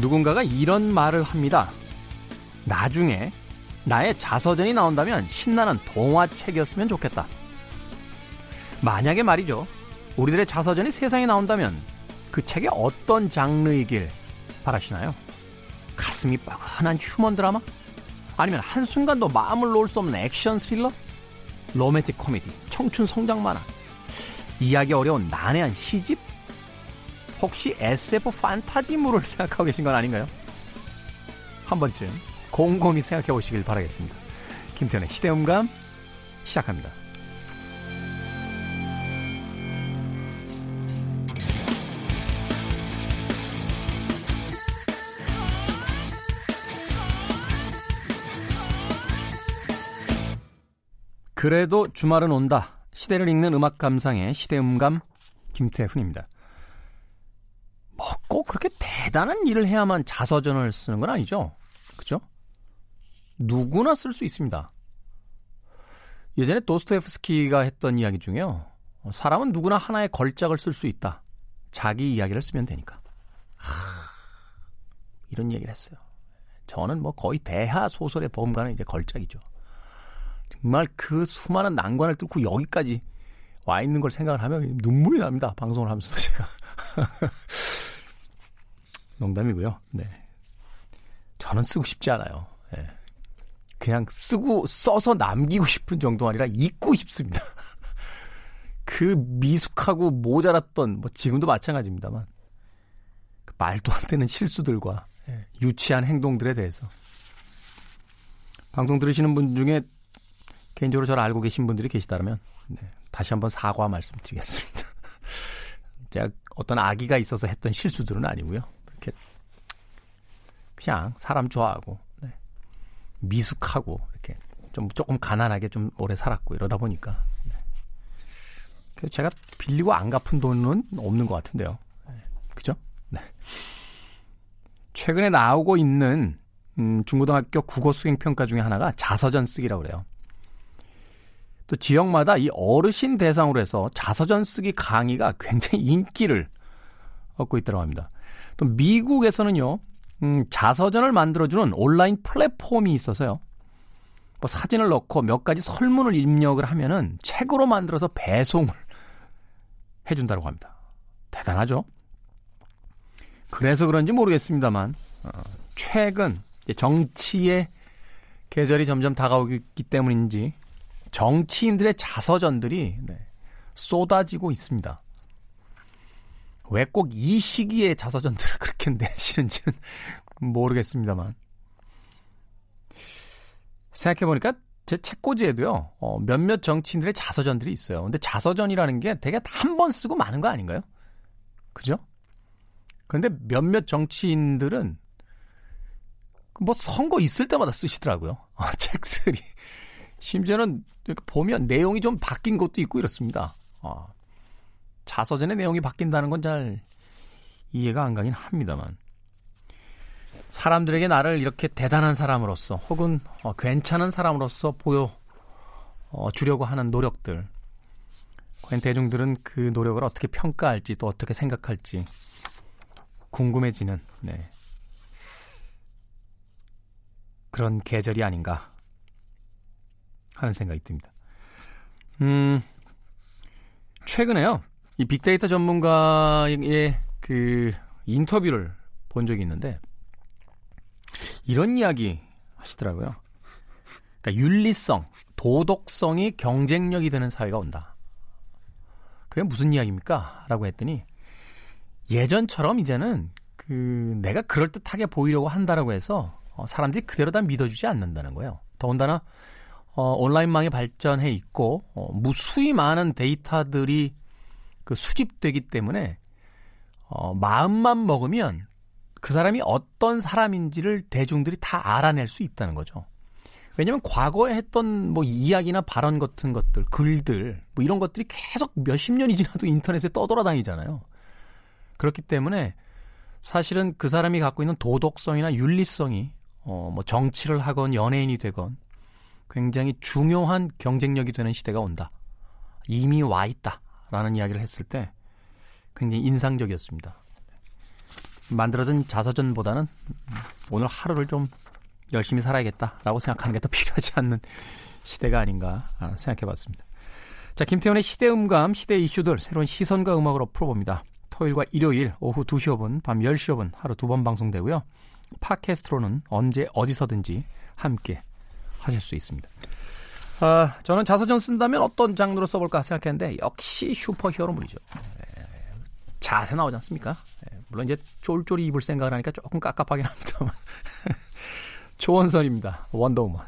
누군가가 이런 말을 합니다. 나중에 나의 자서전이 나온다면 신나는 동화책이었으면 좋겠다. 만약에 말이죠. 우리들의 자서전이 세상에 나온다면 그 책의 어떤 장르이길 바라시나요? 가슴이 뻐근한 휴먼 드라마? 아니면 한순간도 마음을 놓을 수 없는 액션 스릴러? 로맨틱 코미디, 청춘 성장 만화? 이야기 어려운 난해한 시집? 혹시 SF 판타지물을 생각하고 계신 건 아닌가요? 한 번쯤 곰곰이 생각해 보시길 바라겠습니다. 김태현의 시대음감 시작합니다. 그래도 주말은 온다. 시대를 읽는 음악 감상의 시대음감 김태훈입니다. 뭐꼭 그렇게 대단한 일을 해야만 자서전을 쓰는 건 아니죠. 그죠? 누구나 쓸 수 있습니다. 예전에 도스토옙스키가 했던 이야기 중에요. 사람은 누구나 하나의 걸작을 쓸 수 있다. 자기 이야기를 쓰면 되니까. 하, 이런 얘기를 했어요. 저는 뭐 거의 대하 소설의 범가는 이제 걸작이죠. 정말 그 수많은 난관을 뚫고 여기까지 와 있는 걸 생각을 하면 눈물이 납니다. 방송을 하면서도 제가. 농담이고요. 네. 저는 쓰고 싶지 않아요. 네. 그냥 쓰고 써서 남기고 싶은 정도가 아니라 잊고 싶습니다. 그 미숙하고 모자랐던 뭐 지금도 마찬가지입니다만 그 말도 안 되는 실수들과 예, 유치한 행동들에 대해서 방송 들으시는 분 중에 개인적으로 저를 알고 계신 분들이 계시다면 네, 다시 한번 사과 말씀드리겠습니다. 제가 어떤 아기가 있어서 했던 실수들은 아니고요. 이렇게 그냥 사람 좋아하고 네, 미숙하고 이렇게 좀 조금 가난하게 좀 오래 살았고 이러다 보니까 네. 제가 빌리고 안 갚은 돈은 없는 것 같은데요. 네, 그죠? 네. 최근에 나오고 있는 음, 중고등학교 국어 수행 평가 중에 하나가 자서전 쓰기라고 그래요. 또 지역마다 이 어르신 대상으로 해서 자서전 쓰기 강의가 굉장히 인기를 얻고 있다고 합니다. 또 미국에서는요, 음, 자서전을 만들어주는 온라인 플랫폼이 있어서요. 뭐 사진을 넣고 몇 가지 설문을 입력을 하면은 책으로 만들어서 배송을 해준다고 합니다. 대단하죠? 그래서 그런지 모르겠습니다만, 어, 최근 정치의 계절이 점점 다가오기 때문인지 정치인들의 자서전들이 네, 쏟아지고 있습니다. 왜 꼭 이 시기에 자서전들을 그렇게 내시는지는 모르겠습니다만. 생각해보니까 제 책꽂이에도요, 어, 몇몇 정치인들의 자서전들이 있어요. 근데 자서전이라는 게 되게 한 번 쓰고 마는 거 아닌가요? 그죠? 그런데 몇몇 정치인들은 뭐 선거 있을 때마다 쓰시더라고요. 어, 책들이. 심지어는 보면 내용이 좀 바뀐 것도 있고 이렇습니다. 어, 자서전의 내용이 바뀐다는 건 잘 이해가 안 가긴 합니다만. 사람들에게 나를 이렇게 대단한 사람으로서 혹은 어, 괜찮은 사람으로서 보여 어, 주려고 하는 노력들. 과연 대중들은 그 노력을 어떻게 평가할지 또 어떻게 생각할지 궁금해지는 네. 그런 계절이 아닌가 하는 생각이 듭니다. 음, 최근에요. 이 빅데이터 전문가의 그 인터뷰를 본 적이 있는데 이런 이야기 하시더라고요. 그러니까 윤리성, 도덕성이 경쟁력이 되는 사회가 온다. 그게 무슨 이야기입니까? 라고 했더니 예전처럼 이제는 그 내가 그럴듯하게 보이려고 한다라고 해서 어, 사람들이 그대로 다 믿어주지 않는다는 거예요. 더군다나 어, 온라인망이 발전해 있고 어, 무수히 많은 데이터들이 그 수집되기 때문에 어, 마음만 먹으면 그 사람이 어떤 사람인지를 대중들이 다 알아낼 수 있다는 거죠. 왜냐하면 과거에 했던 뭐 이야기나 발언 같은 것들, 글들 뭐 이런 것들이 계속 몇십 년이 지나도 인터넷에 떠돌아다니잖아요. 그렇기 때문에 사실은 그 사람이 갖고 있는 도덕성이나 윤리성이 어, 뭐 정치를 하건 연예인이 되건 굉장히 중요한 경쟁력이 되는 시대가 온다. 이미 와 있다. 라는 이야기를 했을 때 굉장히 인상적이었습니다. 만들어진 자서전보다는 오늘 하루를 좀 열심히 살아야겠다라고 생각하는 게 더 필요하지 않는 시대가 아닌가 아, 생각해 봤습니다. 자, 김태훈의 시대음감, 시대 이슈들 새로운 시선과 음악으로 풀어봅니다. 토요일과 일요일 오후 2시 5분, 밤 10시 5분 하루 두 번 방송되고요. 팟캐스트로는 언제 어디서든지 함께 하실 수 있습니다. 아, 저는 자서전 쓴다면 어떤 장르로 써볼까 생각했는데 역시 슈퍼히어로물이죠. 예, 자세 나오지 않습니까? 예, 물론 이제 쫄쫄이 입을 생각을 하니까 조금 깝깝하긴 합니다만. 조원선입니다. 원더우먼.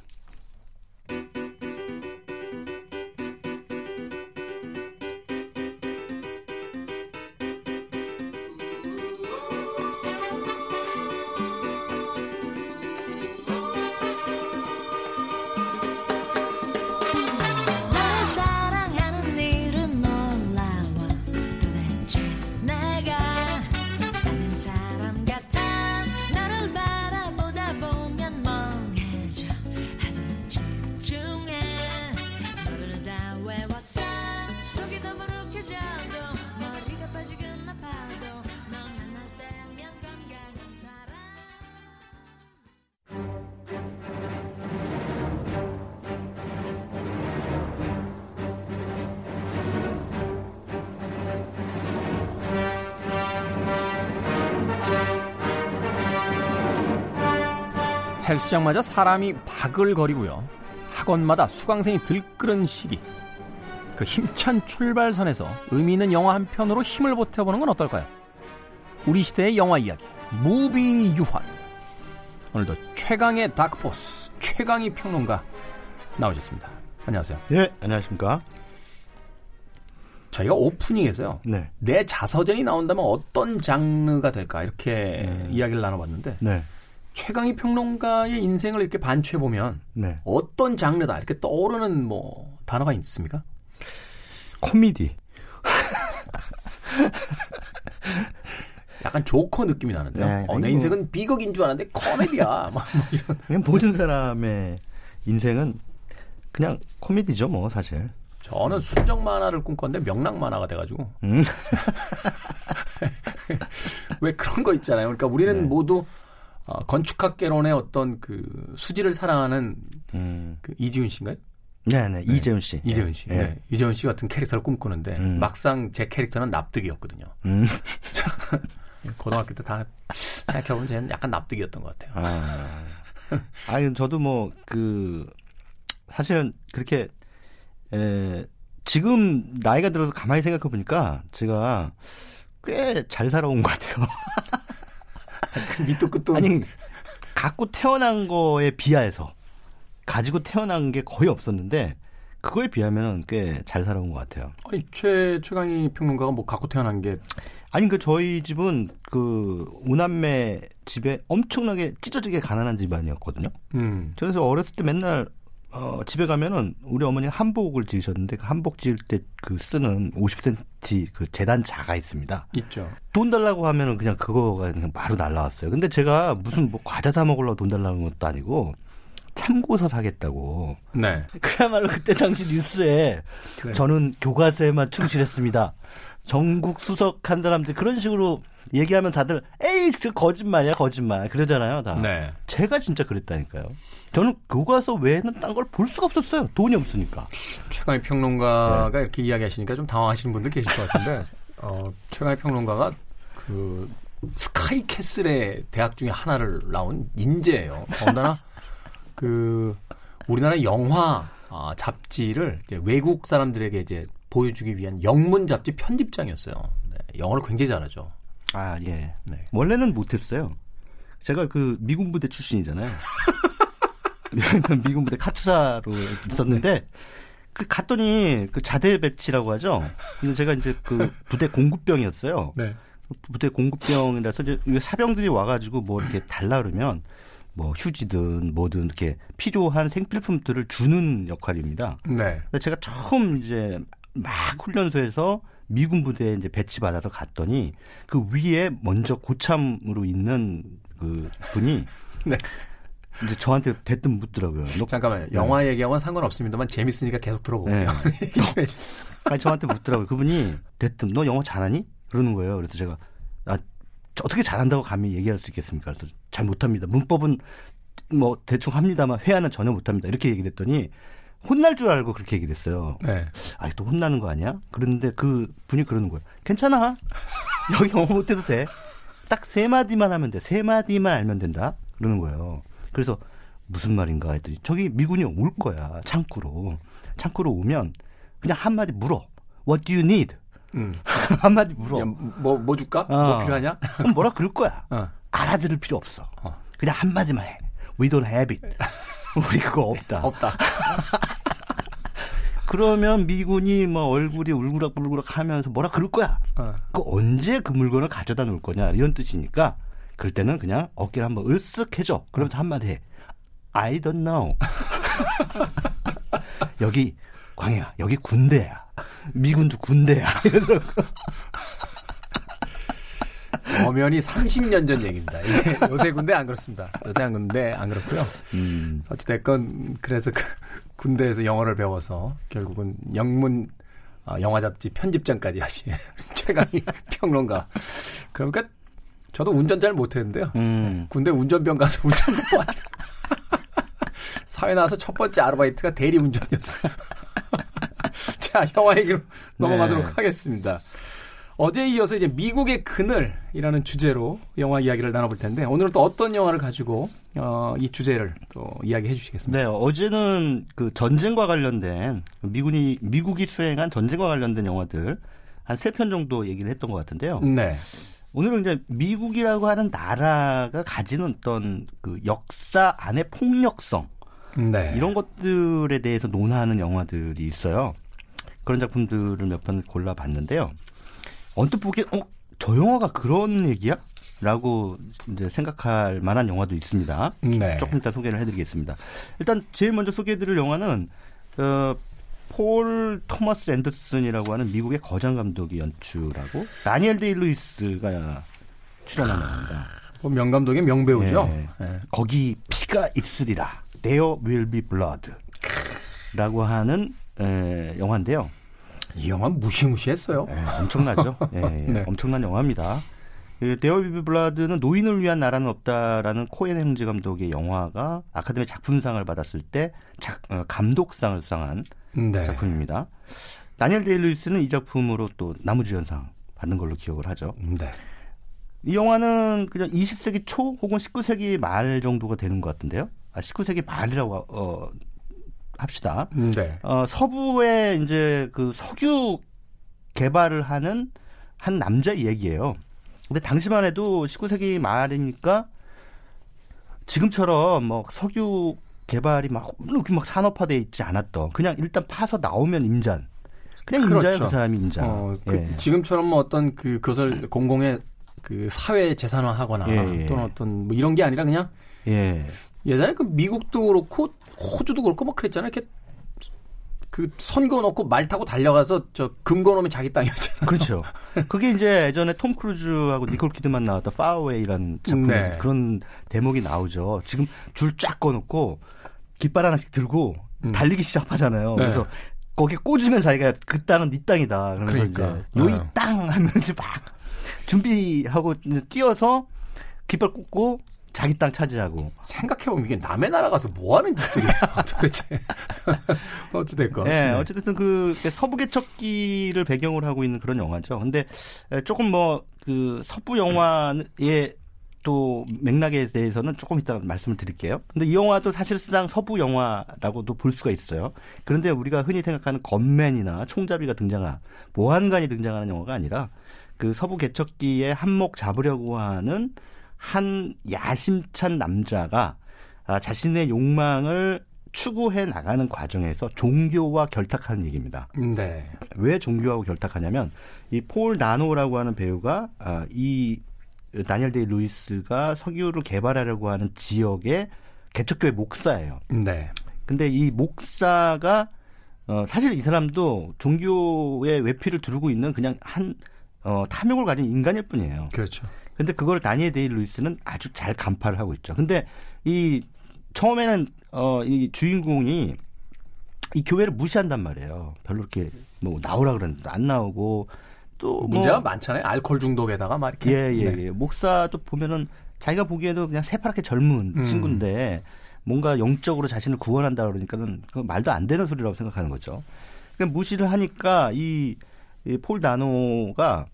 헬스장마저 사람이 바글거리고요. 학원마다 수강생이 들끓은 시기. 그 힘찬 출발선에서 의미 있는 영화 한 편으로 힘을 보태보는 건 어떨까요? 우리 시대의 영화 이야기, 무비 유환. 오늘도 최강의 다크포스, 최강희 평론가 나오셨습니다. 안녕하세요. 네, 안녕하십니까. 저희가 오프닝에서요. 네. 내 자서전이 나온다면 어떤 장르가 될까 이렇게 네. 이야기를 나눠봤는데 네. 최강희 평론가의 인생을 이렇게 반추해 보면 네. 어떤 장르다 이렇게 떠오르는 뭐 단어가 있습니까? 코미디. 약간 조커 느낌이 나는데요. 네, 어, 내뭐 인생은 비극인 줄 알았는데 코미디야. 뭐 이런. 그냥 모든 사람의 인생은 그냥 코미디죠, 뭐 사실. 저는 순정 만화를 꿈꿨는데 명랑 만화가 돼가지고. 음. 왜 그런 거 있잖아요. 그러니까 우리는 네. 모두 어, 건축학개론의 어떤 그 수지를 사랑하는 음. 그 이지훈 씨인가요? 네 네 네. 이재훈 씨. 이재훈 씨. 네. 네. 이재훈 씨 같은 캐릭터를 꿈꾸는데 음. 막상 제 캐릭터는 납득이었거든요. 음. 고등학교 때 다 생각해보면 쟤는 약간 납득이었던 것 같아요. 아, 아니 저도 뭐 그 사실은 그렇게 에, 지금 나이가 들어서 가만히 생각해 보니까 제가 꽤 잘 살아온 것 같아요. 그 밑도 끝도 아니 갖고 태어난 거에 비하해서 가지고 태어난 게 거의 없었는데 그거에 비하면 꽤 잘 살아온 것 같아요. 아니 최 최강희 평론가가 뭐 갖고 태어난 게 아니 그 저희 집은 그 오남매 집에 엄청나게 찢어지게 가난한 집안이었거든요. 음. 그래서 어렸을 때 맨날 어, 집에 가면은 우리 어머니가 한복을 지으셨는데 그 한복 지을 때 그 쓰는 50cm 그 재단 자가 있습니다. 있죠. 돈 달라고 하면은 그냥 그거가 그냥 바로 날라왔어요. 근데 제가 무슨 뭐 과자 사 먹으려고 돈 달라는 것도 아니고 참고서 사겠다고. 네. 그야말로 그때 당시 뉴스에 네. 저는 교과서에만 충실했습니다. 전국 수석한 사람들 그런 식으로 얘기하면 다들 에이 저 거짓말이야 거짓말 그러잖아요 다. 네. 제가 진짜 그랬다니까요. 저는 교과서 외에는 딴 걸 볼 수가 없었어요. 돈이 없으니까. 최강희 평론가가 네. 이렇게 이야기하시니까 좀 당황하시는 분들 계실 것 같은데 어, 최강희 평론가가 그 스카이 캐슬의 대학 중에 하나를 나온 인재예요. 더군다나 그 우리나라 영화 아, 잡지를 외국 사람들에게 이제 보여주기 위한 영문 잡지 편집장이었어요. 네, 영어를 굉장히 잘하죠. 아 예. 네. 원래는 못했어요. 제가 그 미군 부대 출신이잖아요. 미군 부대 카투사로 있었는데 그 갔더니 그 자대 배치라고 하죠. 제가 이제 그 부대 공급병이었어요. 네. 부대 공급병이라서 이제 사병들이 와가지고 뭐 이렇게 달라 그러면 뭐 휴지든 뭐든 이렇게 필요한 생필품들을 주는 역할입니다. 네. 제가 처음 이제 막 훈련소에서 미군 부대에 이제 배치받아서 갔더니 그 위에 먼저 고참으로 있는 그 분이 네. 이제 저한테 대뜸 묻더라고요. 잠깐만요. 네. 영화 얘기하고는 상관없습니다만 재밌으니까 계속 들어볼게요. 네. 얘기 좀 해주세요. 아니, 저한테 묻더라고요. 그분이 대뜸 너 영어 잘하니? 그러는 거예요. 그래서 제가 아, 어떻게 잘한다고 감히 얘기할 수 있겠습니까? 그래서 잘 못합니다. 문법은 뭐 대충 합니다만 회화는 전혀 못합니다. 이렇게 얘기를 했더니 혼날 줄 알고 그렇게 얘기를 했어요. 네. 아, 또 혼나는 거 아니야? 그런데 그 분이 그러는 거예요. 괜찮아. 여기 영어 못해도 돼. 딱 세 마디만 하면 돼. 세 마디만 알면 된다. 그러는 거예요. 그래서 무슨 말인가 했더니 저기 미군이 올 거야. 창구로. 창구로 오면 그냥 한 마디 물어. What do you need? 음. 한마디 물어. 야, 뭐, 뭐 줄까? 뭐 어. 뭐 필요하냐? 그럼 뭐라 그럴 거야. 어. 알아들을 필요 없어. 어. 그냥 한 마디만 해. We don't have it. 우리 그거 없다. 없다. 그러면 미군이 뭐 얼굴이 울그락불그락 하면서 뭐라 그럴 거야. 어. 그 언제 그 물건을 가져다 놓을 거냐 이런 뜻이니까 그럴 때는 그냥 어깨를 한번 으쓱 해줘. 그러면서 한마디 해. I don't know. 여기 광해야 여기 군대야. 미군도 군대야. 그래서 엄연히 30년 전 얘기입니다. 이게 요새 군대 안 그렇습니다. 요새 안 군대 안 그렇고요. 음. 어찌됐건 그래서 그 군대에서 영어를 배워서 결국은 영문 어, 영화 잡지 편집장까지 하신 최강희 평론가. 그러니까 저도 운전 잘 못했는데요. 음. 군대 운전병 가서 운전 배워왔어요. 사회 나와서 첫 번째 아르바이트가 대리 운전이었어요. 자, 영화 얘기로 넘어가도록 네. 하겠습니다. 어제에 이어서 이제 미국의 그늘이라는 주제로 영화 이야기를 나눠볼 텐데 오늘은 또 어떤 영화를 가지고 어, 이 주제를 또 이야기해 주시겠습니까? 네, 어제는 그 전쟁과 관련된 미군이 미국이 수행한 전쟁과 관련된 영화들 한 세 편 정도 얘기를 했던 것 같은데요. 네. 오늘은 이제 미국이라고 하는 나라가 가지는 어떤 그 역사 안의 폭력성 네. 이런 것들에 대해서 논하는 영화들이 있어요. 그런 작품들을 몇 편 골라봤는데요. 언뜻 보기엔 어, 저 영화가 그런 얘기야? 라고 이제 생각할 만한 영화도 있습니다. 네. 조금 이따 소개를 해드리겠습니다. 일단 제일 먼저 소개해드릴 영화는 어, 폴 토마스 앤더슨이라고 하는 미국의 거장 감독이 연출하고 다니엘 데이 루이스가 출연한 영화입니다. 뭐 명감독의 명배우죠. 네. 네. 거기 피가 있으리라. There will be blood. 라고 하는 에, 영화인데요. 이 영화 무시무시했어요. 네, 엄청나죠. 예, 예, 네. 엄청난 영화입니다. There will be blood는 노인을 위한 나라는 없다라는 코엔 형제 감독의 영화가 아카데미 작품상을 받았을 때 작, 어, 감독상을 수상한 네. 작품입니다. 다니엘 데일루이스는 이 작품으로 또 나무주연상 받는 걸로 기억을 하죠. 네. 이 영화는 그냥 20세기 초 혹은 19세기 말 정도가 되는 것 같은데요. 아, 19세기 말이라고 어, 합시다. 음, 네. 어, 서부에 이제 그 석유 개발을 하는 한 남자 얘기예요. 근데 당시만 해도 19세기 말이니까 지금처럼 뭐 석유 개발이 막 이렇게 막 산업화돼 있지 않았던 그냥 일단 파서 나오면 임잔. 그냥 그렇죠. 그 사람이 임자. 어, 그 예. 지금처럼 뭐 어떤 그 그것을 공공의 그 사회 재산화하거나 예, 예. 또는 어떤 뭐 이런 게 아니라 그냥 예. 예전에 그 미국도 그렇고 호주도 그렇고 뭐 그랬잖아요. 이렇게 그 선 그어 놓고 말 타고 달려가서 저 금 그어 놓으면 자기 땅이었잖아요. 그렇죠. 그게 이제 예전에 톰 크루즈하고 니콜 키드만 나왔던 파워웨이라는 작품 네. 그런 대목이 나오죠. 지금 줄 쫙 꺼놓고 깃발 하나씩 들고 음. 달리기 시작하잖아요. 네. 그래서 거기에 꽂으면 자기가 그 땅은 네 땅이다. 그러니까. 요이 네. 땅 하면 이제 막 준비하고 이제 뛰어서 깃발 꽂고 자기 땅 차지하고. 생각해보면 이게 남의 나라 가서 뭐 하는 짓들이야, 도대체. 어찌됐건. 네, 네, 어찌됐든 그 서부 개척기를 배경으로 하고 있는 그런 영화죠. 근데 조금 뭐 그 서부 영화의 또 맥락에 대해서는 조금 이따 말씀을 드릴게요. 근데 이 영화도 사실상 서부 영화라고도 볼 수가 있어요. 그런데 우리가 흔히 생각하는 건맨이나 총잡이가 등장한 보안관이 등장하는 영화가 아니라 그 서부 개척기에 한몫 잡으려고 하는 한 야심찬 남자가 아, 자신의 욕망을 추구해 나가는 과정에서 종교와 결탁하는 얘기입니다. 네. 왜 종교하고 결탁하냐면 이 폴 다노라고 하는 배우가 아, 이 다니엘 데이 루이스가 석유를 개발하려고 하는 지역의 개척교회 목사예요. 네. 근데 이 목사가 어, 사실 이 사람도 종교의 외피를 두르고 있는 그냥 한 어, 탐욕을 가진 인간일 뿐이에요. 그렇죠. 근데 그걸 다니엘 데이 루이스는 아주 잘 간파를 하고 있죠. 근데 이 처음에는 어 이 주인공이 이 교회를 무시한단 말이에요. 별로 이렇게 뭐 나오라 그러는데 안 나오고 또 문제가 뭐, 많잖아요. 알코올 중독에다가 막 이렇게. 예, 예, 네. 예. 목사도 보면은 자기가 보기에도 그냥 새파랗게 젊은 음. 친구인데 뭔가 영적으로 자신을 구원한다 그러니까는 그 말도 안 되는 소리라고 생각하는 거죠. 그러니까 무시를 하니까 이, 이폴 다노가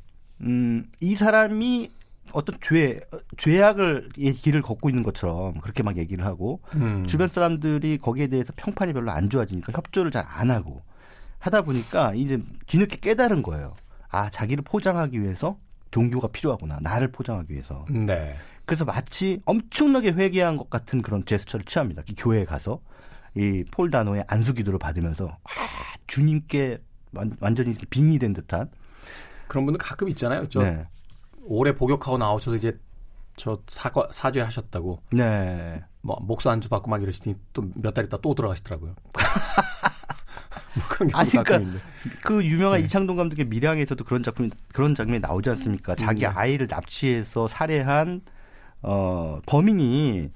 음, 이 사람이 어떤 죄 죄악을 길을 걷고 있는 것처럼 그렇게 막 얘기를 하고 음. 주변 사람들이 거기에 대해서 평판이 별로 안 좋아지니까 협조를 잘 안 하고 하다 보니까 이제 뒤늦게 깨달은 거예요. 아 자기를 포장하기 위해서 종교가 필요하구나 나를 포장하기 위해서. 네. 그래서 마치 엄청나게 회개한 것 같은 그런 제스처를 취합니다. 교회에 가서 이 폴 다노의 안수 기도를 받으면서 아, 주님께 완, 전히 빙의 된 듯한 그런 분들 가끔 있잖아요. 저 네. 오래 복역하고 나오셔서 이제 저 사과 사죄하셨다고. 네. 뭐 목사 안주 받고 막 이러시더니 또 몇 달 있다 또 들어가시더라고요. 뭐 그런 아니 그러니까 그 유명한 네. 이창동 감독의 미량에서도 그런 작품 그런 장면이 나오지 않습니까? 자기 네. 아이를 납치해서 살해한 어 범인이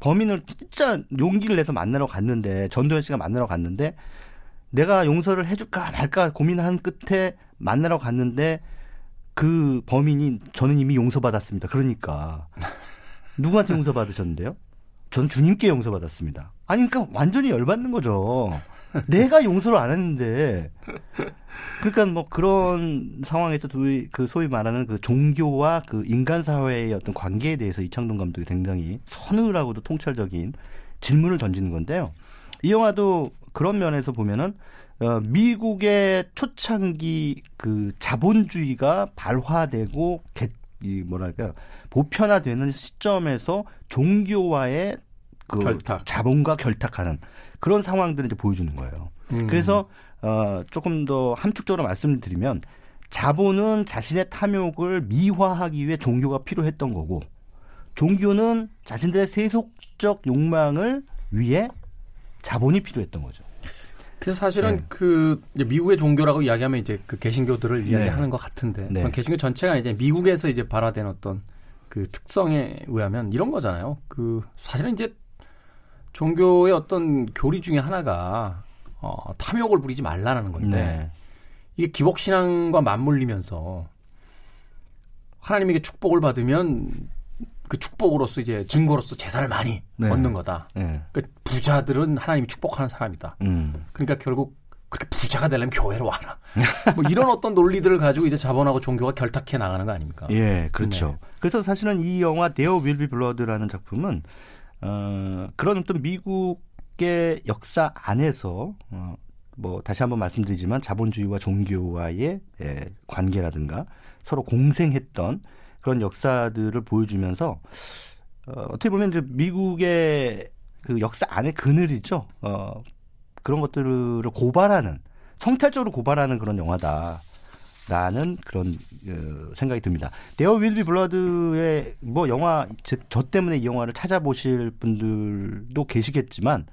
범인을 진짜 용기를 내서 만나러 갔는데 전도현 씨가 만나러 갔는데 내가 용서를 해줄까 말까 고민한 끝에 만나러 갔는데 그 범인이 저는 이미 용서받았습니다. 그러니까 누구한테 용서받으셨는데요? 전 주님께 용서받았습니다. 아니 그러니까 완전히 열받는 거죠. 내가 용서를 안 했는데 그러니까 뭐 그런 상황에서 소위, 그 소위 말하는 그 종교와 그 인간 사회의 어떤 관계에 대해서 이창동 감독이 굉장히 서늘하고도 통찰적인 질문을 던지는 건데요. 이 영화도 그런 면에서 보면은 어, 미국의 초창기 그 자본주의가 발화되고 개, 이 뭐랄까 보편화되는 시점에서 종교와의 그 결탁. 자본과 결탁하는 그런 상황들을 이제 보여주는 거예요. 음. 그래서 어, 조금 더 함축적으로 말씀을 드리면 자본은 자신의 탐욕을 미화하기 위해 종교가 필요했던 거고 종교는 자신들의 세속적 욕망을 위해 자본이 필요했던 거죠. 그래서 사실은 네. 그 미국의 종교라고 이야기하면 이제 그 개신교들을 네. 이야기하는 것 같은데 네. 개신교 전체가 이제 미국에서 이제 발화된 어떤 그 특성에 의하면 이런 거잖아요. 그 사실은 이제 종교의 어떤 교리 중에 하나가 어, 탐욕을 부리지 말라는 건데 네. 이게 기복 신앙과 맞물리면서 하나님에게 축복을 받으면 그 축복으로서 이제 증거로서 재산을 많이 네. 얻는 거다. 네. 그러니까 부자들은 하나님이 축복하는 사람이다. 음. 그러니까 결국 그렇게 부자가 되려면 교회로 와라. 뭐 이런 어떤 논리들을 가지고 이제 자본하고 종교가 결탁해 나가는 거 아닙니까? 예, 그렇죠. 네. 그래서 사실은 이 영화 데어 윌비 블러드라는 작품은 어, 그런 어떤 미국의 역사 안에서 어, 뭐 다시 한번 말씀드리지만 자본주의와 종교와의 예, 관계라든가 서로 공생했던 그런 역사들을 보여주면서 어, 어떻게 보면 이제 미국의 그 역사 안에 그늘이죠. 어, 그런 것들을 고발하는 성찰적으로 고발하는 그런 영화다. 라는 그런 어, 생각이 듭니다. 데어 윌비 블러드의 뭐 영화 제, 저 때문에 이 영화를 찾아보실 분들도 계시겠지만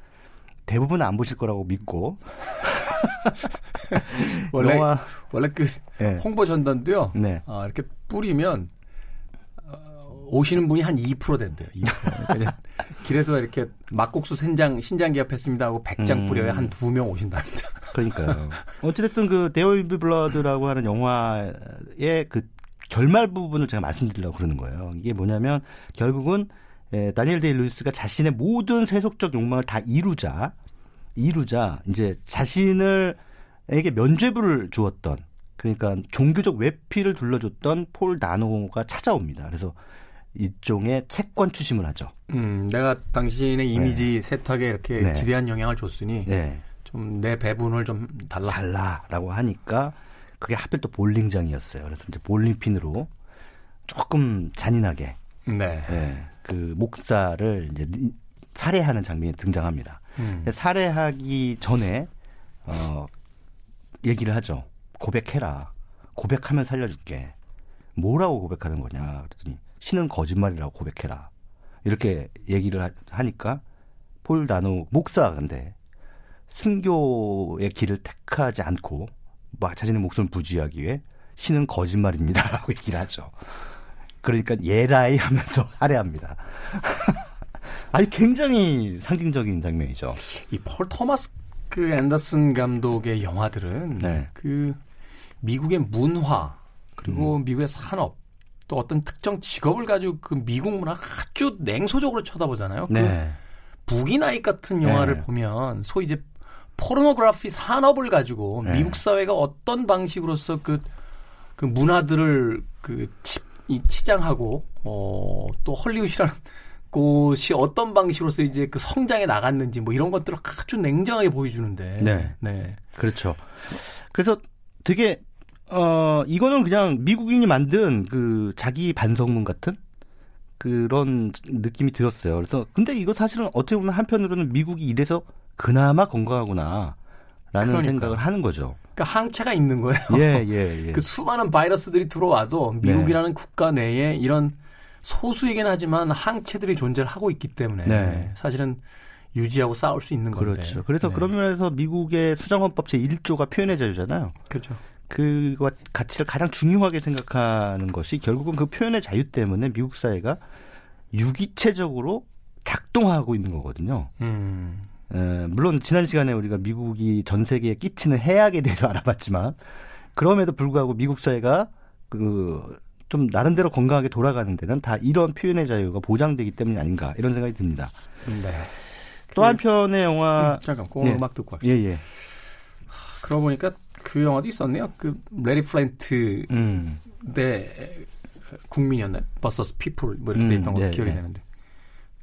대부분 안 보실 거라고 믿고 원래 영화, 원래 그 네. 홍보 전단도요. 네. 아, 이렇게 뿌리면 오시는 분이 한 2% 된대요. 2%. 길에서 이렇게 막국수 신장 신장 개업했습니다 하고 100장 음. 뿌려야 한두 명 오신답니다. 그러니까요. 어찌됐든 그 There will be blood라고 하는 영화의 그 결말 부분을 제가 말씀드리려고 그러는 거예요. 이게 뭐냐면 결국은 에, 다니엘 데이 루이스가 자신의 모든 세속적 욕망을 다 이루자 이루자 이제 자신을 에게 면죄부를 주었던 그러니까 종교적 외피를 둘러줬던 폴 다노가 찾아옵니다. 그래서 일종의 채권 추심을 하죠. 음, 내가 당신의 이미지 네. 세탁에 이렇게 네. 지대한 영향을 줬으니 네. 좀내 배분을 좀 달라. 달라라고 하니까 그게 하필 또 볼링장이었어요. 그래서 이제 볼링핀으로 조금 잔인하게 네. 네. 그 목사를 이제 살해하는 장면이 등장합니다. 음. 살해하기 전에 어 얘기를 하죠. 고백해라. 고백하면 살려줄게. 뭐라고 고백하는 거냐 그랬더니 신은 거짓말이라고 고백해라. 이렇게 얘기를 하니까 폴 다노 목사인데 순교의 길을 택하지 않고 뭐 자신의 목숨을 부지하기 위해 신은 거짓말입니다라고 얘기를 하죠. 그러니까 예라이 하면서 할애합니다. 아니 굉장히 상징적인 장면이죠. 이 폴 토마스 그 앤더슨 감독의 영화들은 네. 그 미국의 문화 그리고 음. 미국의 산업 또 어떤 특정 직업을 가지고 그 미국 문화 아주 냉소적으로 쳐다보잖아요. 그 네. 그 Boogie Night 같은 영화를 네. 보면 소위 이제 포르노그래피 산업을 가지고 네. 미국 사회가 어떤 방식으로서 그, 그 문화들을 그 치, 이 치장하고 어, 또 헐리우드라는 곳이 어떤 방식으로서 이제 그 성장해 나갔는지 뭐 이런 것들을 아주 냉정하게 보여주는데. 네. 네. 그렇죠. 그래서 되게 어 이거는 그냥 미국인이 만든 그 자기 반성문 같은 그런 느낌이 들었어요. 그래서 근데 이거 사실은 어떻게 보면 한편으로는 미국이 이래서 그나마 건강하구나. 라는 그러니까. 생각을 하는 거죠. 그러니까 항체가 있는 거예요. 예, 예, 예. 그 수많은 바이러스들이 들어와도 미국이라는 네. 국가 내에 이런 소수이긴 하지만 항체들이 존재를 하고 있기 때문에 네. 사실은 유지하고 싸울 수 있는 건데. 그렇죠. 그래서 네. 그런 면에서 미국의 수정헌법 제1조가 표현의 자유잖아요. 그렇죠. 그와 가치를 가장 중요하게 생각하는 것이 결국은 그 표현의 자유 때문에 미국 사회가 유기체적으로 작동하고 있는 거거든요. 음. 에, 물론 지난 시간에 우리가 미국이 전 세계에 끼치는 해악에 대해서 알아봤지만 그럼에도 불구하고 미국 사회가 그 좀 나름대로 건강하게 돌아가는 데는 다 이런 표현의 자유가 보장되기 때문이 아닌가 이런 생각이 듭니다. 네. 또 한편의 영화 음, 잠깐 그 예. 음악 듣고 합시다. 예, 예. 그러고 보니까 그 영화도 있었네요. 그 래리 플린트 음. 대 국민이었나? versus People 뭐 이렇게 돼 있던 음, 거 네, 기억이 네. 되는데.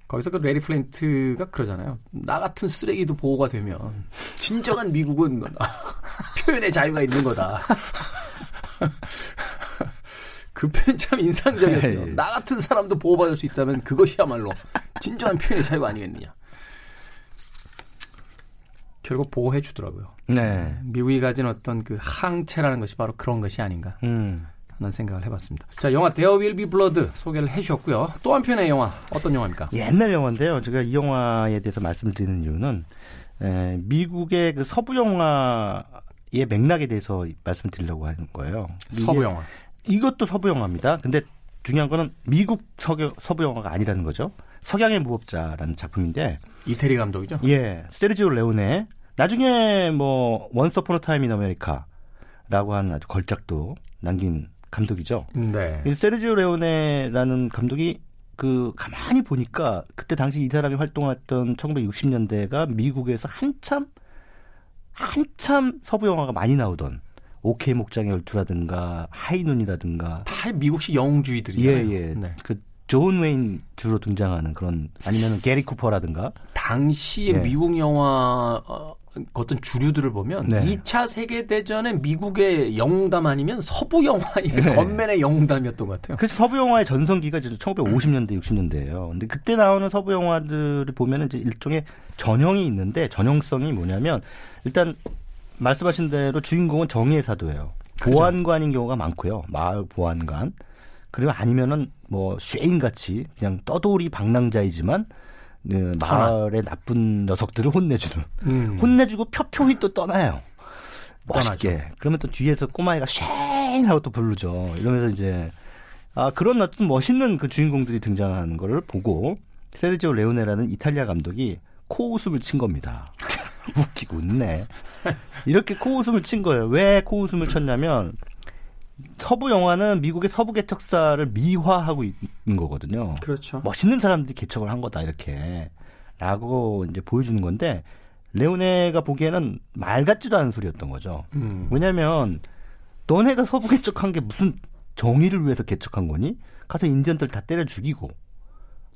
거기서 그 래리 플린트가 그러잖아요. 나 같은 쓰레기도 보호가 되면 진정한 미국은 표현의 자유가 있는 거다. 그 표현 참 인상적이었어요. 네. 나 같은 사람도 보호받을 수 있다면 그것이야말로 진정한 표현의 자유가 아니겠느냐. 결국 보호해 주더라고요. 네. 미국이 가진 어떤 그 항체라는 것이 바로 그런 것이 아닌가 음. 하는 생각을 해봤습니다. 자, 영화 There Will Be Blood 소개를 해주셨고요. 또 한편의 영화 어떤 영화입니까? 옛날 영화인데요. 제가 이 영화에 대해서 말씀을 드리는 이유는 에, 미국의 그 서부 영화의 맥락에 대해서 말씀을 드리려고 하는 거예요. 서부 영화. 이것도 서부 영화입니다. 근데 중요한 거는 미국 서교, 서부 영화가 아니라는 거죠. 석양의 무법자라는 작품인데 이태리 감독이죠? 예, 세르지오 레오네 나중에 뭐 Once Upon a Time in America라고 하는 아주 걸작도 남긴 감독이죠. 네. 세르지오 레오네라는 감독이 그 가만히 보니까 그때 당시 이 사람이 활동했던 1960년대가 미국에서 한참 한참 서부 영화가 많이 나오던 오케이 목장의 결투라든가 High Noon이라든가 다 미국식 영웅주의들이잖아요. 예, 예. 네. 그 존 웨인 주로 등장하는 그런 아니면 게리 쿠퍼라든가 당시의 예. 미국 영화 어, 어떤 주류들을 보면 네. 2차 세계 대전에 미국의 영웅담 아니면 서부 영화의 네. 건맨의 영웅담이었던 것 같아요. 그래서 서부 영화의 전성기가 이제 1950년대, 60년대예요. 근데 그때 나오는 서부 영화들을 보면은 이제 일종의 전형이 있는데 전형성이 뭐냐면 일단 말씀하신 대로 주인공은 정의의 사도예요. 보안관인 경우가 많고요. 마을 보안관. 그리고 아니면은 뭐 쉐인 같이 그냥 떠돌이 방랑자이지만 그 마을의 나쁜 녀석들을 혼내주는 음. 혼내주고 표표히 또 떠나요. 멋있게. 떠나죠. 그러면 또 뒤에서 꼬마애가 쉥 하고 또 부르죠. 이러면서 이제 아 그런 어떤 멋있는 그 주인공들이 등장하는 거를 보고 세르지오 레오네라는 이탈리아 감독이 코웃음을 친 겁니다. 웃기고 웃네. 이렇게 코웃음을 친 거예요. 왜 코웃음을 쳤냐면 서부 영화는 미국의 서부 개척사를 미화하고 있는 거거든요. 그렇죠. 멋있는 사람들이 개척을 한 거다 이렇게 라고 이제 보여주는 건데 레오네가 보기에는 말 같지도 않은 소리였던 거죠. 음. 왜냐하면 너네가 서부 개척한 게 무슨 정의를 위해서 개척한 거니? 가서 인디언들 다 때려 죽이고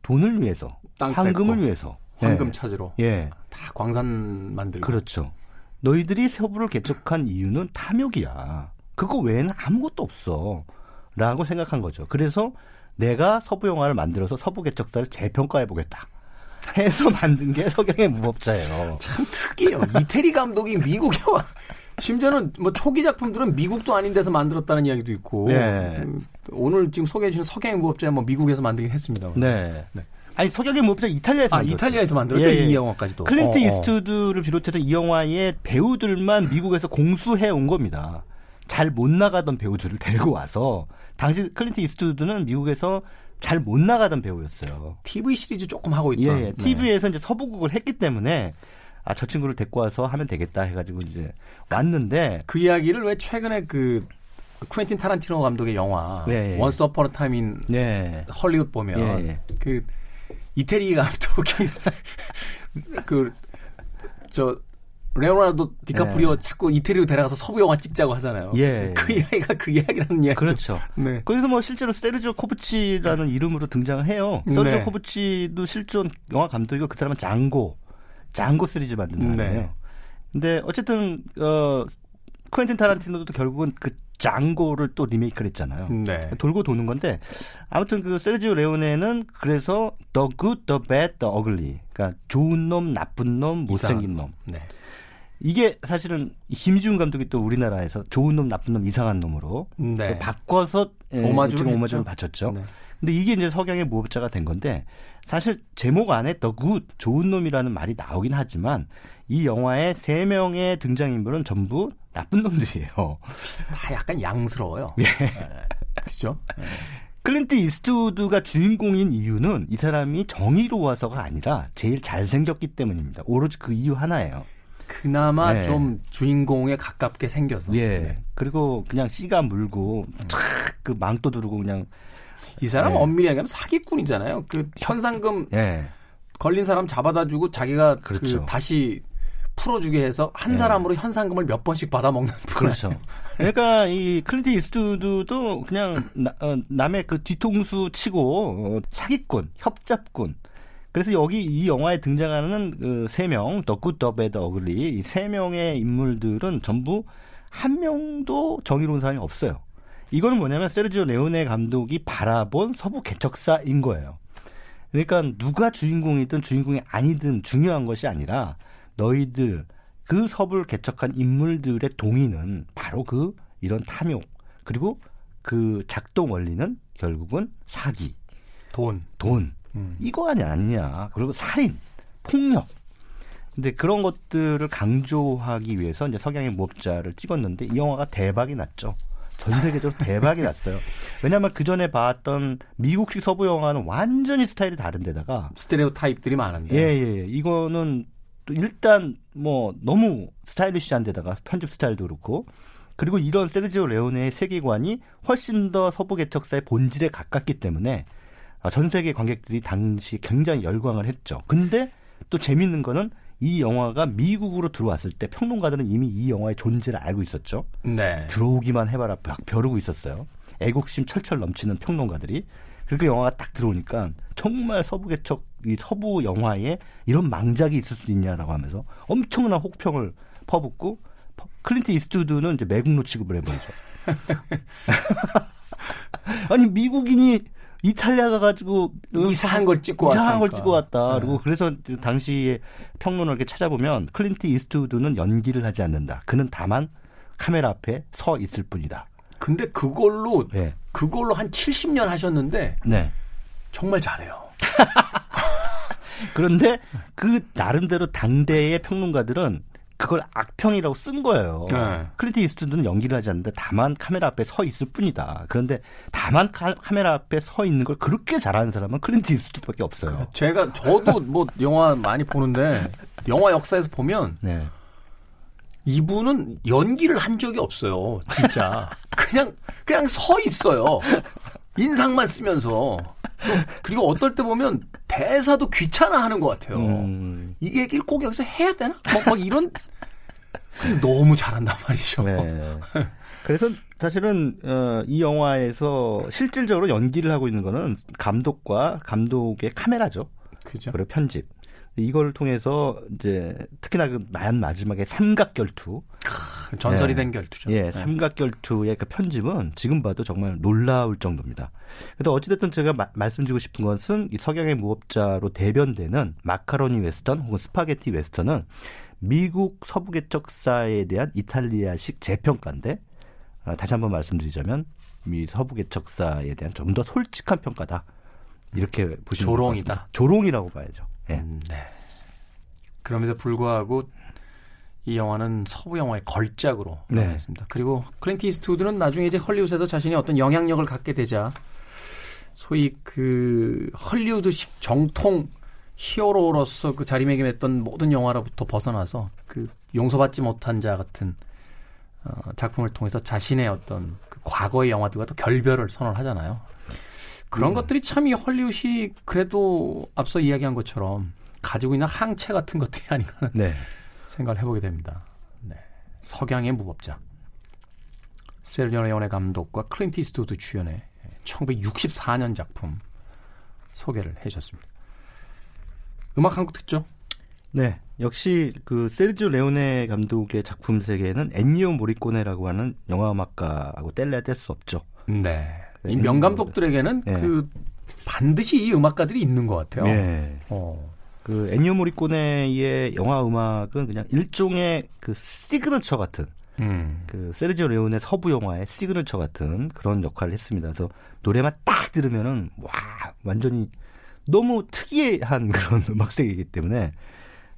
돈을 위해서, 황금을 위해서, 황금 예. 찾으러, 예, 다 광산 만들고, 그렇죠. 너희들이 서부를 개척한 이유는 탐욕이야. 그거 외에는 아무것도 없어. 라고 생각한 거죠. 그래서 내가 서부 영화를 만들어서 서부 개척사를 재평가해 보겠다. 해서 만든 게 석양의 무법자예요. 참 특이해요. 이태리 감독이 미국 영화 심지어는 뭐 초기 작품들은 미국도 아닌 데서 만들었다는 이야기도 있고 네. 음, 오늘 지금 소개해 주신 석양의 무법자 뭐 미국에서 만들긴 했습니다. 네. 네. 아니 석양의 무법자 이탈리아에서 아 만들었어요. 이탈리아에서 만들었죠 예, 예. 이 영화까지도. 클린트 어, 어. 이스트우드를 비롯해서 이 영화의 배우들만 미국에서 공수해 온 겁니다. 잘 못 나가던 배우들을 데리고 와서 당시 클린트 이스트우드는 미국에서 잘 못 나가던 배우였어요. TV 시리즈 조금 하고 있던. 예, 예. TV에서 네. 이제 서부극을 했기 때문에 아 저 친구를 데리고 와서 하면 되겠다 해가지고 이제 왔는데 그 이야기를 왜 최근에 그 쿠엔틴 타란티노 감독의 영화 네, Once Upon a Time in 네. Hollywood 보면 네. 그 이태리 감독이 그 저 레오나르도 디카프리오 네. 자꾸 이태리로 데려가서 서부 영화 찍자고 하잖아요. 예. 그 이야기가 그 이야기라는 이야기. 그렇죠. 네. 거기서 뭐 실제로 세르지오 코르부치라는 이름으로 등장을 해요. 네. 세르지오 코브치도 실존 영화 감독이고 그 사람은 장고, 장고 시리즈 만든 사람이에요. 네. 근데 어쨌든 어 코엔틴 타란티노도 결국은 그 장고를 또 리메이크를 했잖아요. 네. 돌고 도는 건데 아무튼 그 세르지오 레오네는 그래서 The Good, The Bad, The Ugly. 그러니까 좋은 놈, 나쁜 놈, 못생긴 놈. 네. 이게 사실은 김지훈 감독이 또 우리나라에서 좋은 놈, 나쁜 놈, 이상한 놈으로 네. 바꿔서 예, 오마주를 지금 오마주를 바쳤죠. 네. 근데 이게 이제 석양의 무법자가 된 건데 사실 제목 안에 The Good, 좋은 놈이라는 말이 나오긴 하지만 이 영화의 세 명의 등장인물은 전부 나쁜 놈들이에요. 다 약간 양아치스러워요. 예. 그죠? 네. 클린트 이스트우드가 주인공인 이유는 이 사람이 정의로워서가 아니라 제일 잘생겼기 때문입니다. 오로지 그 이유 하나예요. 그나마 네. 좀 주인공에 가깝게 생겨서. 예. 네. 그리고 그냥 시가 물고 촥그 망토 두르고 그냥 이 사람 네. 엄밀히 얘기하면 사기꾼이잖아요. 그 현상금 네. 걸린 사람 잡아다 주고 자기가 그 그렇죠. 그 다시 풀어주게 해서 한 네. 사람으로 현상금을 몇 번씩 받아먹는 그렇죠. 그러니까 이 클린트 이스트우드도 그냥 나, 어, 남의 그 뒤통수 치고 어, 사기꾼, 협잡꾼 그래서 여기 이 영화에 등장하는 그 세 명, The Good, The Bad, Ugly 이 세 명의 인물들은 전부 한 명도 정의로운 사람이 없어요. 이거는 뭐냐면 세르지오 레오네 감독이 바라본 서부 개척사인 거예요. 그러니까 누가 주인공이든 주인공이 아니든 중요한 것이 아니라 너희들 그 섭을 개척한 인물들의 동의는 바로 그 이런 탐욕 그리고 그 작동 원리는 결국은 사기, 돈, 돈 음. 이거 아니 아니냐. 그리고 살인, 폭력. 근데 그런 것들을 강조하기 위해서 이제 석양의 무법자를 찍었는데 이 영화가 대박이 났죠. 전 세계적으로 대박이 났어요. 왜냐하면 그 전에 봤던 미국식 서부 영화는 완전히 스타일이 다른데다가 스테레오 타입들이 많은데. 예, 예, 예. 이거는 또 일단 뭐 너무 스타일리시한 데다가 편집 스타일도 그렇고 그리고 이런 세르지오 레오네의 세계관이 훨씬 더 서부 개척사의 본질에 가깝기 때문에 아, 전 세계 관객들이 당시 굉장히 열광을 했죠. 근데 또 재밌는 거는 이 영화가 미국으로 들어왔을 때 평론가들은 이미 이 영화의 존재를 알고 있었죠. 네. 들어오기만 해봐라 막 벼르고 있었어요. 애국심 철철 넘치는 평론가들이. 그렇게 영화가 딱 들어오니까 정말 서부 개척 이 서부 영화에 이런 망작이 있을 수 있냐라고 하면서 엄청난 혹평을 퍼붓고 클린트 이스트우드는 이제 매국노 취급을 해버리죠. 아니 미국인이 이탈리아 가가지고 이상한 걸 찍고 이상한 왔으니까. 걸 찍고 왔다. 네. 그리고 그래서 당시에 평론을 이렇게 찾아보면 클린트 이스트우드는 연기를 하지 않는다. 그는 다만 카메라 앞에 서 있을 뿐이다. 근데 그걸로 네. 그걸로 한 70년 하셨는데 네. 정말 잘해요. 그런데 그 나름대로 당대의 평론가들은 그걸 악평이라고 쓴 거예요. 네. 클린트 이스트는 연기를 하지 않는데 다만 카메라 앞에 서 있을 뿐이다. 그런데 다만 카, 메라 앞에 서 있는 걸 그렇게 잘하는 사람은 클린트 이스트밖에 없어요. 그 제가 저도 뭐 영화 많이 보는데 영화 역사에서 보면 네. 이분은 연기를 한 적이 없어요. 진짜 그냥 그냥 서 있어요. 인상만 쓰면서 그리고 어떨 때 보면 대사도 귀찮아하는 것 같아요. 음. 이게 얘기를 꼭 여기서 해야 되나? 막, 막 이런 너무 잘한단 말이죠. 네. 그래서 사실은 어, 이 영화에서 실질적으로 연기를 하고 있는 거는 감독과 감독의 카메라죠. 그죠. 그리고 편집. 이걸 통해서 이제 특히나 그 맨 마지막에 삼각 결투 전설이 예. 된 결투죠. 예, 네. 삼각 결투의 그 편집은 지금 봐도 정말 놀라울 정도입니다. 그래서 어찌됐든 제가 마, 말씀드리고 싶은 것은 이 석양의 무법자로 대변되는 마카로니 웨스턴 혹은 스파게티 웨스턴은 미국 서부 개척사에 대한 이탈리아식 재평가인데 아, 다시 한번 말씀드리자면 미 서부 개척사에 대한 좀 더 솔직한 평가다. 이렇게 보시면 조롱이다. 조롱이라고 봐야죠. 예. 음, 네. 그럼에도 불구하고 이 영화는 서부 영화의 걸작으로 네. 나왔습니다. 그리고 클린트 이스트우드는 나중에 이제 헐리우드에서 자신이 어떤 영향력을 갖게 되자 소위 그 헐리우드식 정통 히어로로서 그 자리매김했던 모든 영화로부터 벗어나서 그 용서받지 못한 자 같은 어, 작품을 통해서 자신의 어떤 그 과거의 영화들과 또 결별을 선언하잖아요. 그런 음. 것들이 참 이 헐리우드이 그래도 앞서 이야기한 것처럼 가지고 있는 항체 같은 것들이 아닌가 네. 생각을 해보게 됩니다. 네. 석양의 무법자. 세르지오 레오네 감독과 클린트 이스트우드 주연의 1964년 작품 소개를 해주셨습니다. 음악 한 곡 듣죠? 네. 역시 그 세르지오 레오네 감독의 작품 세계에는 엔니오 모리꼬네라고 하는 영화 음악가하고 뗄래야 뗄 수 없죠. 네. 이 명 감독들에게는 네. 그 반드시 이 음악가들이 있는 것 같아요. 네. 어. 그 엔니오 모리꼬네의 영화 음악은 그냥 일종의 그 시그너처 같은 음. 그 세르지오 레온의 서부 영화의 시그너처 같은 그런 역할을 했습니다. 그래서 노래만 딱 들으면은 와 완전히 너무 특이한 그런 음악색이기 때문에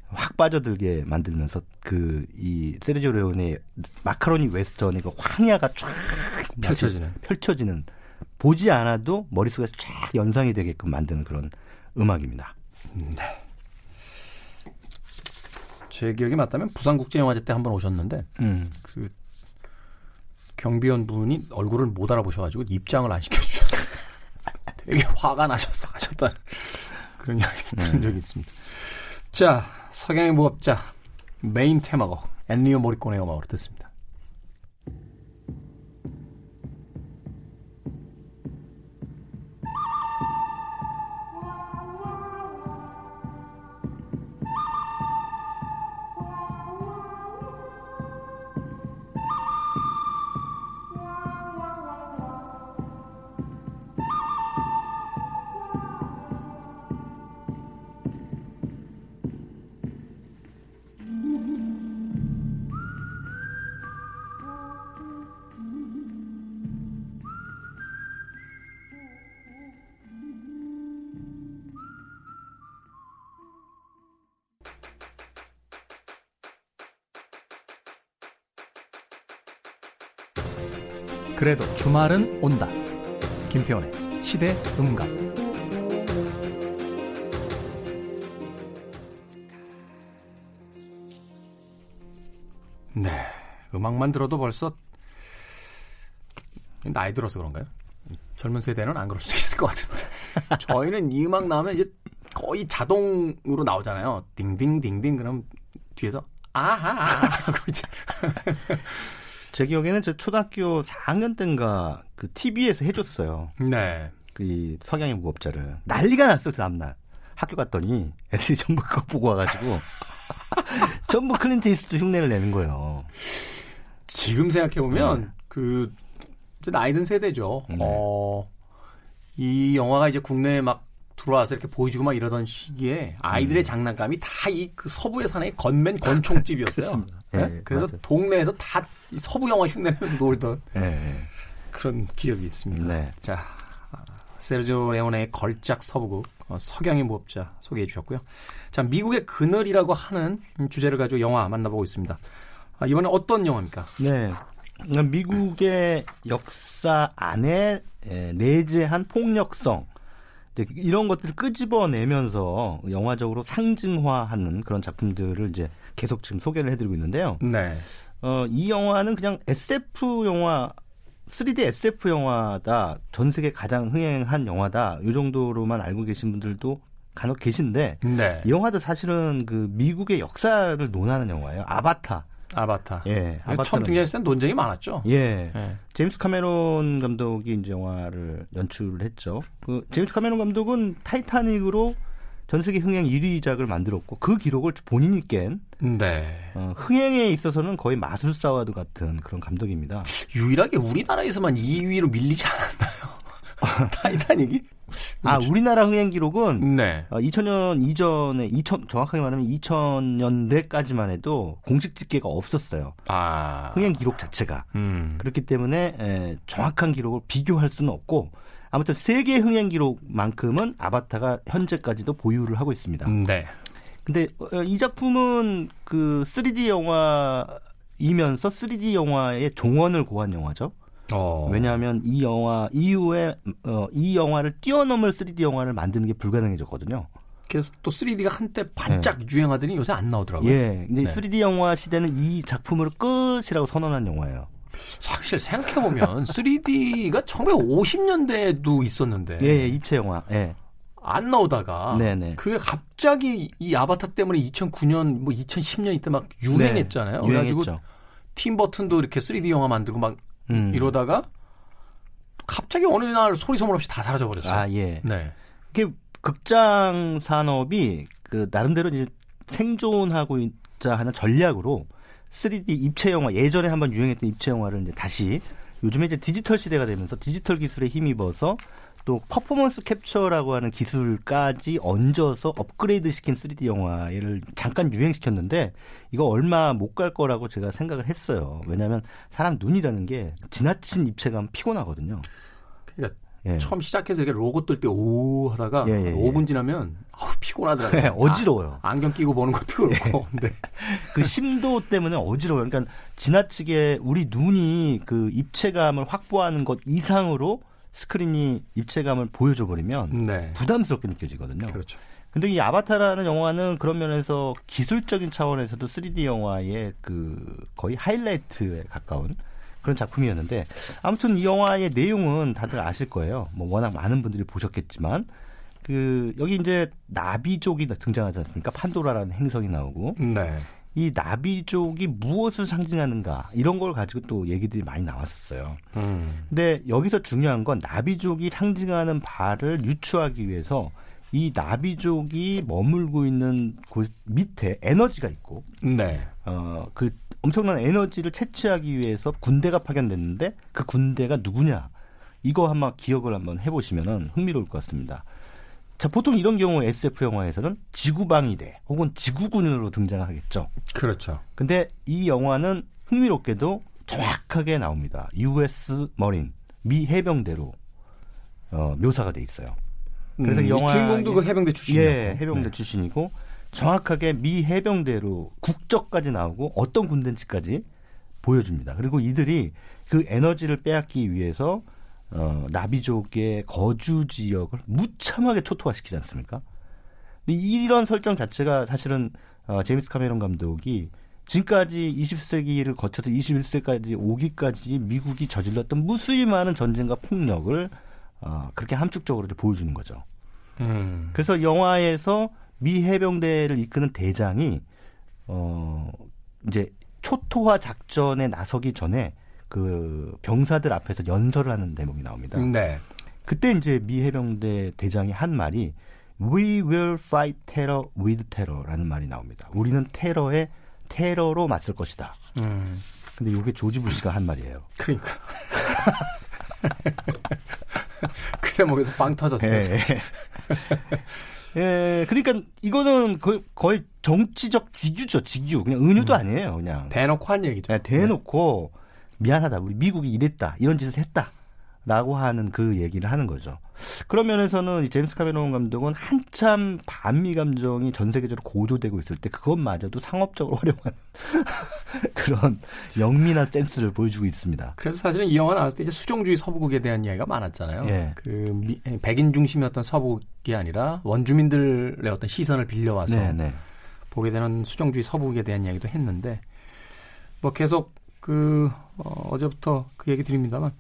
확 빠져들게 만들면서 그 이 세르지오 레온의 마카로니 웨스턴의 그 황야가 쫙 펼쳐지는 펼쳐지는 보지 않아도 머릿속에서 쫙 연상이 되게끔 만드는 그런 음악입니다. 네. 제 기억이 맞다면 부산국제영화제 때 한 번 오셨는데 음. 그 경비원 분이 얼굴을 못 알아보셔가지고 입장을 안 시켜주셔서 되게 화가 나셨어 하셨다 그런 이야기 듣은 네. 적이 있습니다. 자 석양의 무법자 메인 테마곡 앤리오 모리코네의 음악으로 듣습니다. 그래도 주말은 온다. 김태원의 시대 음감. 네. 음악만 들어도 벌써 나이 들어서 그런가요? 젊은 세대는 안 그럴 수 있을 것 같은데. 저희는 이 음악 나오면 이제 거의 자동으로 나오잖아요. 딩딩딩딩 그럼 뒤에서 아하 하고 이제 제 기억에는 저 초등학교 4학년 때인가 그 TV에서 해줬어요. 네. 그 석양의 무법자를 난리가 났어 그 다음날 학교 갔더니 애들이 전부 그거 보고 와가지고 전부 클린트 이스트 흉내를 내는 거예요. 지금 생각해 보면 네. 그 나이든 세대죠. 네. 어, 이 영화가 이제 국내에 막 들어와서 이렇게 보여주고 막 이러던 시기에 아이들의 음. 장난감이 다 이 그 서부의 사나이 gunman 권총집이었어요. 네? 네, 그래서 맞아요. 동네에서 다 서부 영화 흉내내면서 놀던 네. 그런 기억이 있습니다. 네. 자, 세르조 레오네의 걸작 서부극 어, 석양의 무법자 소개해 주셨고요. 자, 미국의 그늘이라고 하는 주제를 가지고 영화 만나보고 있습니다. 아, 이번에 어떤 영화입니까? 네. 미국의 역사 안에 내재한 폭력성 이런 것들을 끄집어내면서 영화적으로 상징화하는 그런 작품들을 이제 계속 지금 소개를 해드리고 있는데요. 네. 어, 이 영화는 그냥 SF 영화 3D SF 영화다. 전 세계 가장 흥행한 영화다. 이 정도로만 알고 계신 분들도 간혹 계신데 네. 이 영화도 사실은 그 미국의 역사를 논하는 영화예요. 아바타. 아바타. 예. 아바타 처음 등장했을 때 논쟁이 많았죠. 예. 예. 제임스 카메론 감독이 이제 영화를 연출을 했죠. 그 제임스 카메론 감독은 타이타닉으로 전 세계 흥행 1위작을 만들었고 그 기록을 본인이 깬 네. 어, 흥행에 있어서는 거의 마술사와도 같은 그런 감독입니다. 유일하게 우리나라에서만 2위로 밀리지 않았나요? 타이타닉이? 아, 우리나라 흥행 기록은 네. 어, 2000년 이전에 2000 정확하게 말하면 2000년대까지만 해도 공식 집계가 없었어요. 아. 흥행 기록 자체가. 음. 그렇기 때문에 에, 정확한 기록을 비교할 수는 없고 아무튼 세계 흥행 기록만큼은 아바타가 현재까지도 보유를 하고 있습니다. 음, 네. 근데 어, 이 작품은 그 3D 영화이면서 3D 영화의 종언을 고한 영화죠. 어. 왜냐하면 이 영화 이후에 어, 이 영화를 뛰어넘을 3D 영화를 만드는 게 불가능해졌거든요. 그래서 또 3D가 한때 반짝 네. 유행하더니 요새 안 나오더라고요. 예. 근데 네. 3D 영화 시대는 이 작품으로 끝이라고 선언한 영화예요. 사실 생각해보면 3D가 1950년대에도 있었는데. 예, 예 입체 영화. 예. 안 나오다가 네네. 그게 갑자기 이 아바타 때문에 2009년 뭐 2010년 이때 막 유행했잖아요. 네, 그래가지고 팀 버튼도 이렇게 3D 영화 만들고 막 음. 이러다가 갑자기 어느 날 소리 소문 없이 다 사라져 버렸어요. 아 예. 네. 이게 극장 산업이 그 나름대로 이제 생존하고 있자 하는 전략으로 3D 입체 영화 예전에 한번 유행했던 입체 영화를 이제 다시 요즘에 이제 디지털 시대가 되면서 디지털 기술에 힘입어서 또 퍼포먼스 캡처라고 하는 기술까지 얹어서 업그레이드 시킨 3D 영화를 잠깐 유행시켰는데 이거 얼마 못 갈 거라고 제가 생각을 했어요. 왜냐하면 사람 눈이라는 게 지나친 입체감 피곤하거든요. 그러니까 예. 처음 시작해서 이렇게 로고 뜰 때 오 하다가 예, 예, 5분 예. 지나면 아우, 피곤하더라고요. 예, 어지러워요. 아, 안경 끼고 보는 것도 그렇고. 네. 그 심도 때문에 어지러워요. 그러니까 지나치게 우리 눈이 그 입체감을 확보하는 것 이상으로 스크린이 입체감을 보여줘 버리면 네. 부담스럽게 느껴지거든요. 그렇죠. 근데 이 아바타라는 영화는 그런 면에서 기술적인 차원에서도 3D 영화의 그 거의 하이라이트에 가까운 그런 작품이었는데 아무튼 이 영화의 내용은 다들 아실 거예요. 뭐 워낙 많은 분들이 보셨겠지만 그 여기 이제 나비족이 등장하지 않습니까? 판도라라는 행성이 나오고 네. 이 나비족이 무엇을 상징하는가 이런 걸 가지고 또 얘기들이 많이 나왔었어요. 음. 근데 여기서 중요한 건 나비족이 상징하는 바를 유추하기 위해서 이 나비족이 머물고 있는 곳 밑에 에너지가 있고, 네. 어그 엄청난 에너지를 채취하기 위해서 군대가 파견됐는데 그 군대가 누구냐 이거 한번 기억을 한번 해보시면은 흥미로울 것 같습니다. 자, 보통 이런 경우 SF 영화에서는 지구방위대 혹은 지구군으로 등장하겠죠. 그렇죠. 근데 이 영화는 흥미롭게도 정확하게 나옵니다. US 머린 미 해병대로 어, 묘사가 돼 있어요. 그래서 음, 영화 주인공도 그 해병대 출신이에요. 예, 해병대 네. 출신이고 정확하게 미 해병대로 국적까지 나오고 어떤 군대인지까지 보여줍니다. 그리고 이들이 그 에너지를 빼앗기 위해서 어, 나비족의 거주 지역을 무참하게 초토화시키지 않습니까? 근데 이런 설정 자체가 사실은 어, 제임스 카메론 감독이 지금까지 20세기를 거쳐서 21세기까지 오기까지 미국이 저질렀던 무수히 많은 전쟁과 폭력을 어, 그렇게 함축적으로 보여주는 거죠. 음. 그래서 영화에서 미 해병대를 이끄는 대장이 어 이제 초토화 작전에 나서기 전에 그 병사들 앞에서 연설을 하는 대목이 나옵니다. 네. 그때 이제 미 해병대 대장이 한 말이 We will fight terror with terror라는 말이 나옵니다. 우리는 테러에 테러로 맞설 것이다. 음. 근데 이게 조지 부시가 한 말이에요. 그러니까. 그 대목에서 빵 터졌어요. 예. 예, 그러니까 이거는 거의 정치적 직유죠, 직유. 그냥 은유도 음. 아니에요, 그냥. 대놓고 한 얘기죠. 네, 대놓고 네. 미안하다. 우리 미국이 이랬다. 이런 짓을 했다. 라고 하는 그 얘기를 하는 거죠. 그런 면에서는 제임스 카메론 감독은 한참 반미 감정이 전 세계적으로 고조되고 있을 때 그것마저도 상업적으로 활용하는 그런 영민한 센스를 보여주고 있습니다. 그래서 사실은 이 영화 나왔을 때 이제 수종주의 서부국에 대한 이야기가 많았잖아요. 예. 그 미, 백인 중심이었던 서부국이 아니라 원주민들의 어떤 시선을 빌려와서 네, 네. 보게 되는 수종주의 서부국에 대한 이야기도 했는데 뭐 계속 그 어, 어제부터 그 얘기 드립니다만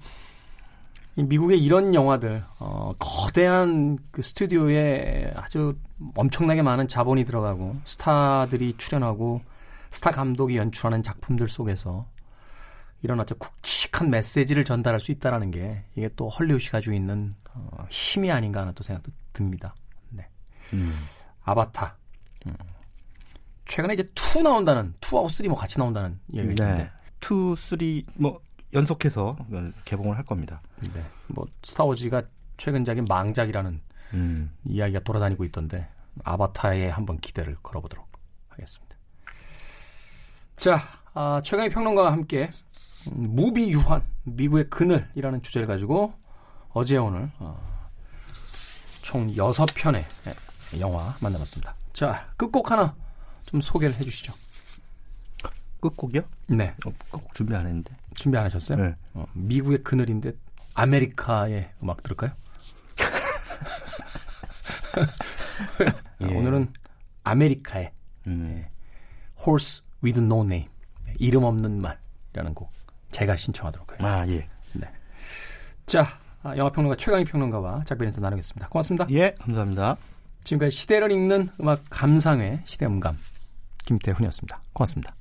미국의 이런 영화들 어, 거대한 그 스튜디오에 아주 엄청나게 많은 자본이 들어가고 스타들이 출연하고 스타 감독이 연출하는 작품들 속에서 이런 아주 굵직한 메시지를 전달할 수 있다라는 게 이게 또 헐리우드이 가지고 있는 어, 힘이 아닌가 하는 또 생각도 듭니다. 네. 음. 아바타. 음. 최근에 이제 2 나온다는 2하고 3뭐 같이 나온다는 얘기가 있는데 네. 2, 3뭐 연속해서 개봉을 할 겁니다. 네. 뭐 스타워즈가 최근작인 망작이라는 음. 이야기가 돌아다니고 있던데 아바타에 한번 기대를 걸어보도록 하겠습니다. 자, 아, 최강의 평론가와 함께 무비 유한 미국의 그늘이라는 주제를 가지고 어제 오늘 어, 총 6편의 영화 만나봤습니다. 자, 끝곡 하나 좀 소개를 해주시죠. 끝곡이요? 네. 어, 끝곡 준비 안 했는데. 준비 안 하셨어요? 네. 어, 미국의 그늘인데 아메리카의 음악 들을까요? 예. 오늘은 아메리카의 음. 예, Horse with No Name 이름 없는 말이라는 곡 제가 신청하도록 하겠습니다. 아 예. 네. 자 아, 영화 평론가 최강희 평론가와 작별 인사 나누겠습니다. 고맙습니다. 예, 감사합니다. 지금까지 시대를 읽는 음악 감상회 시대음감 김태훈이었습니다. 고맙습니다.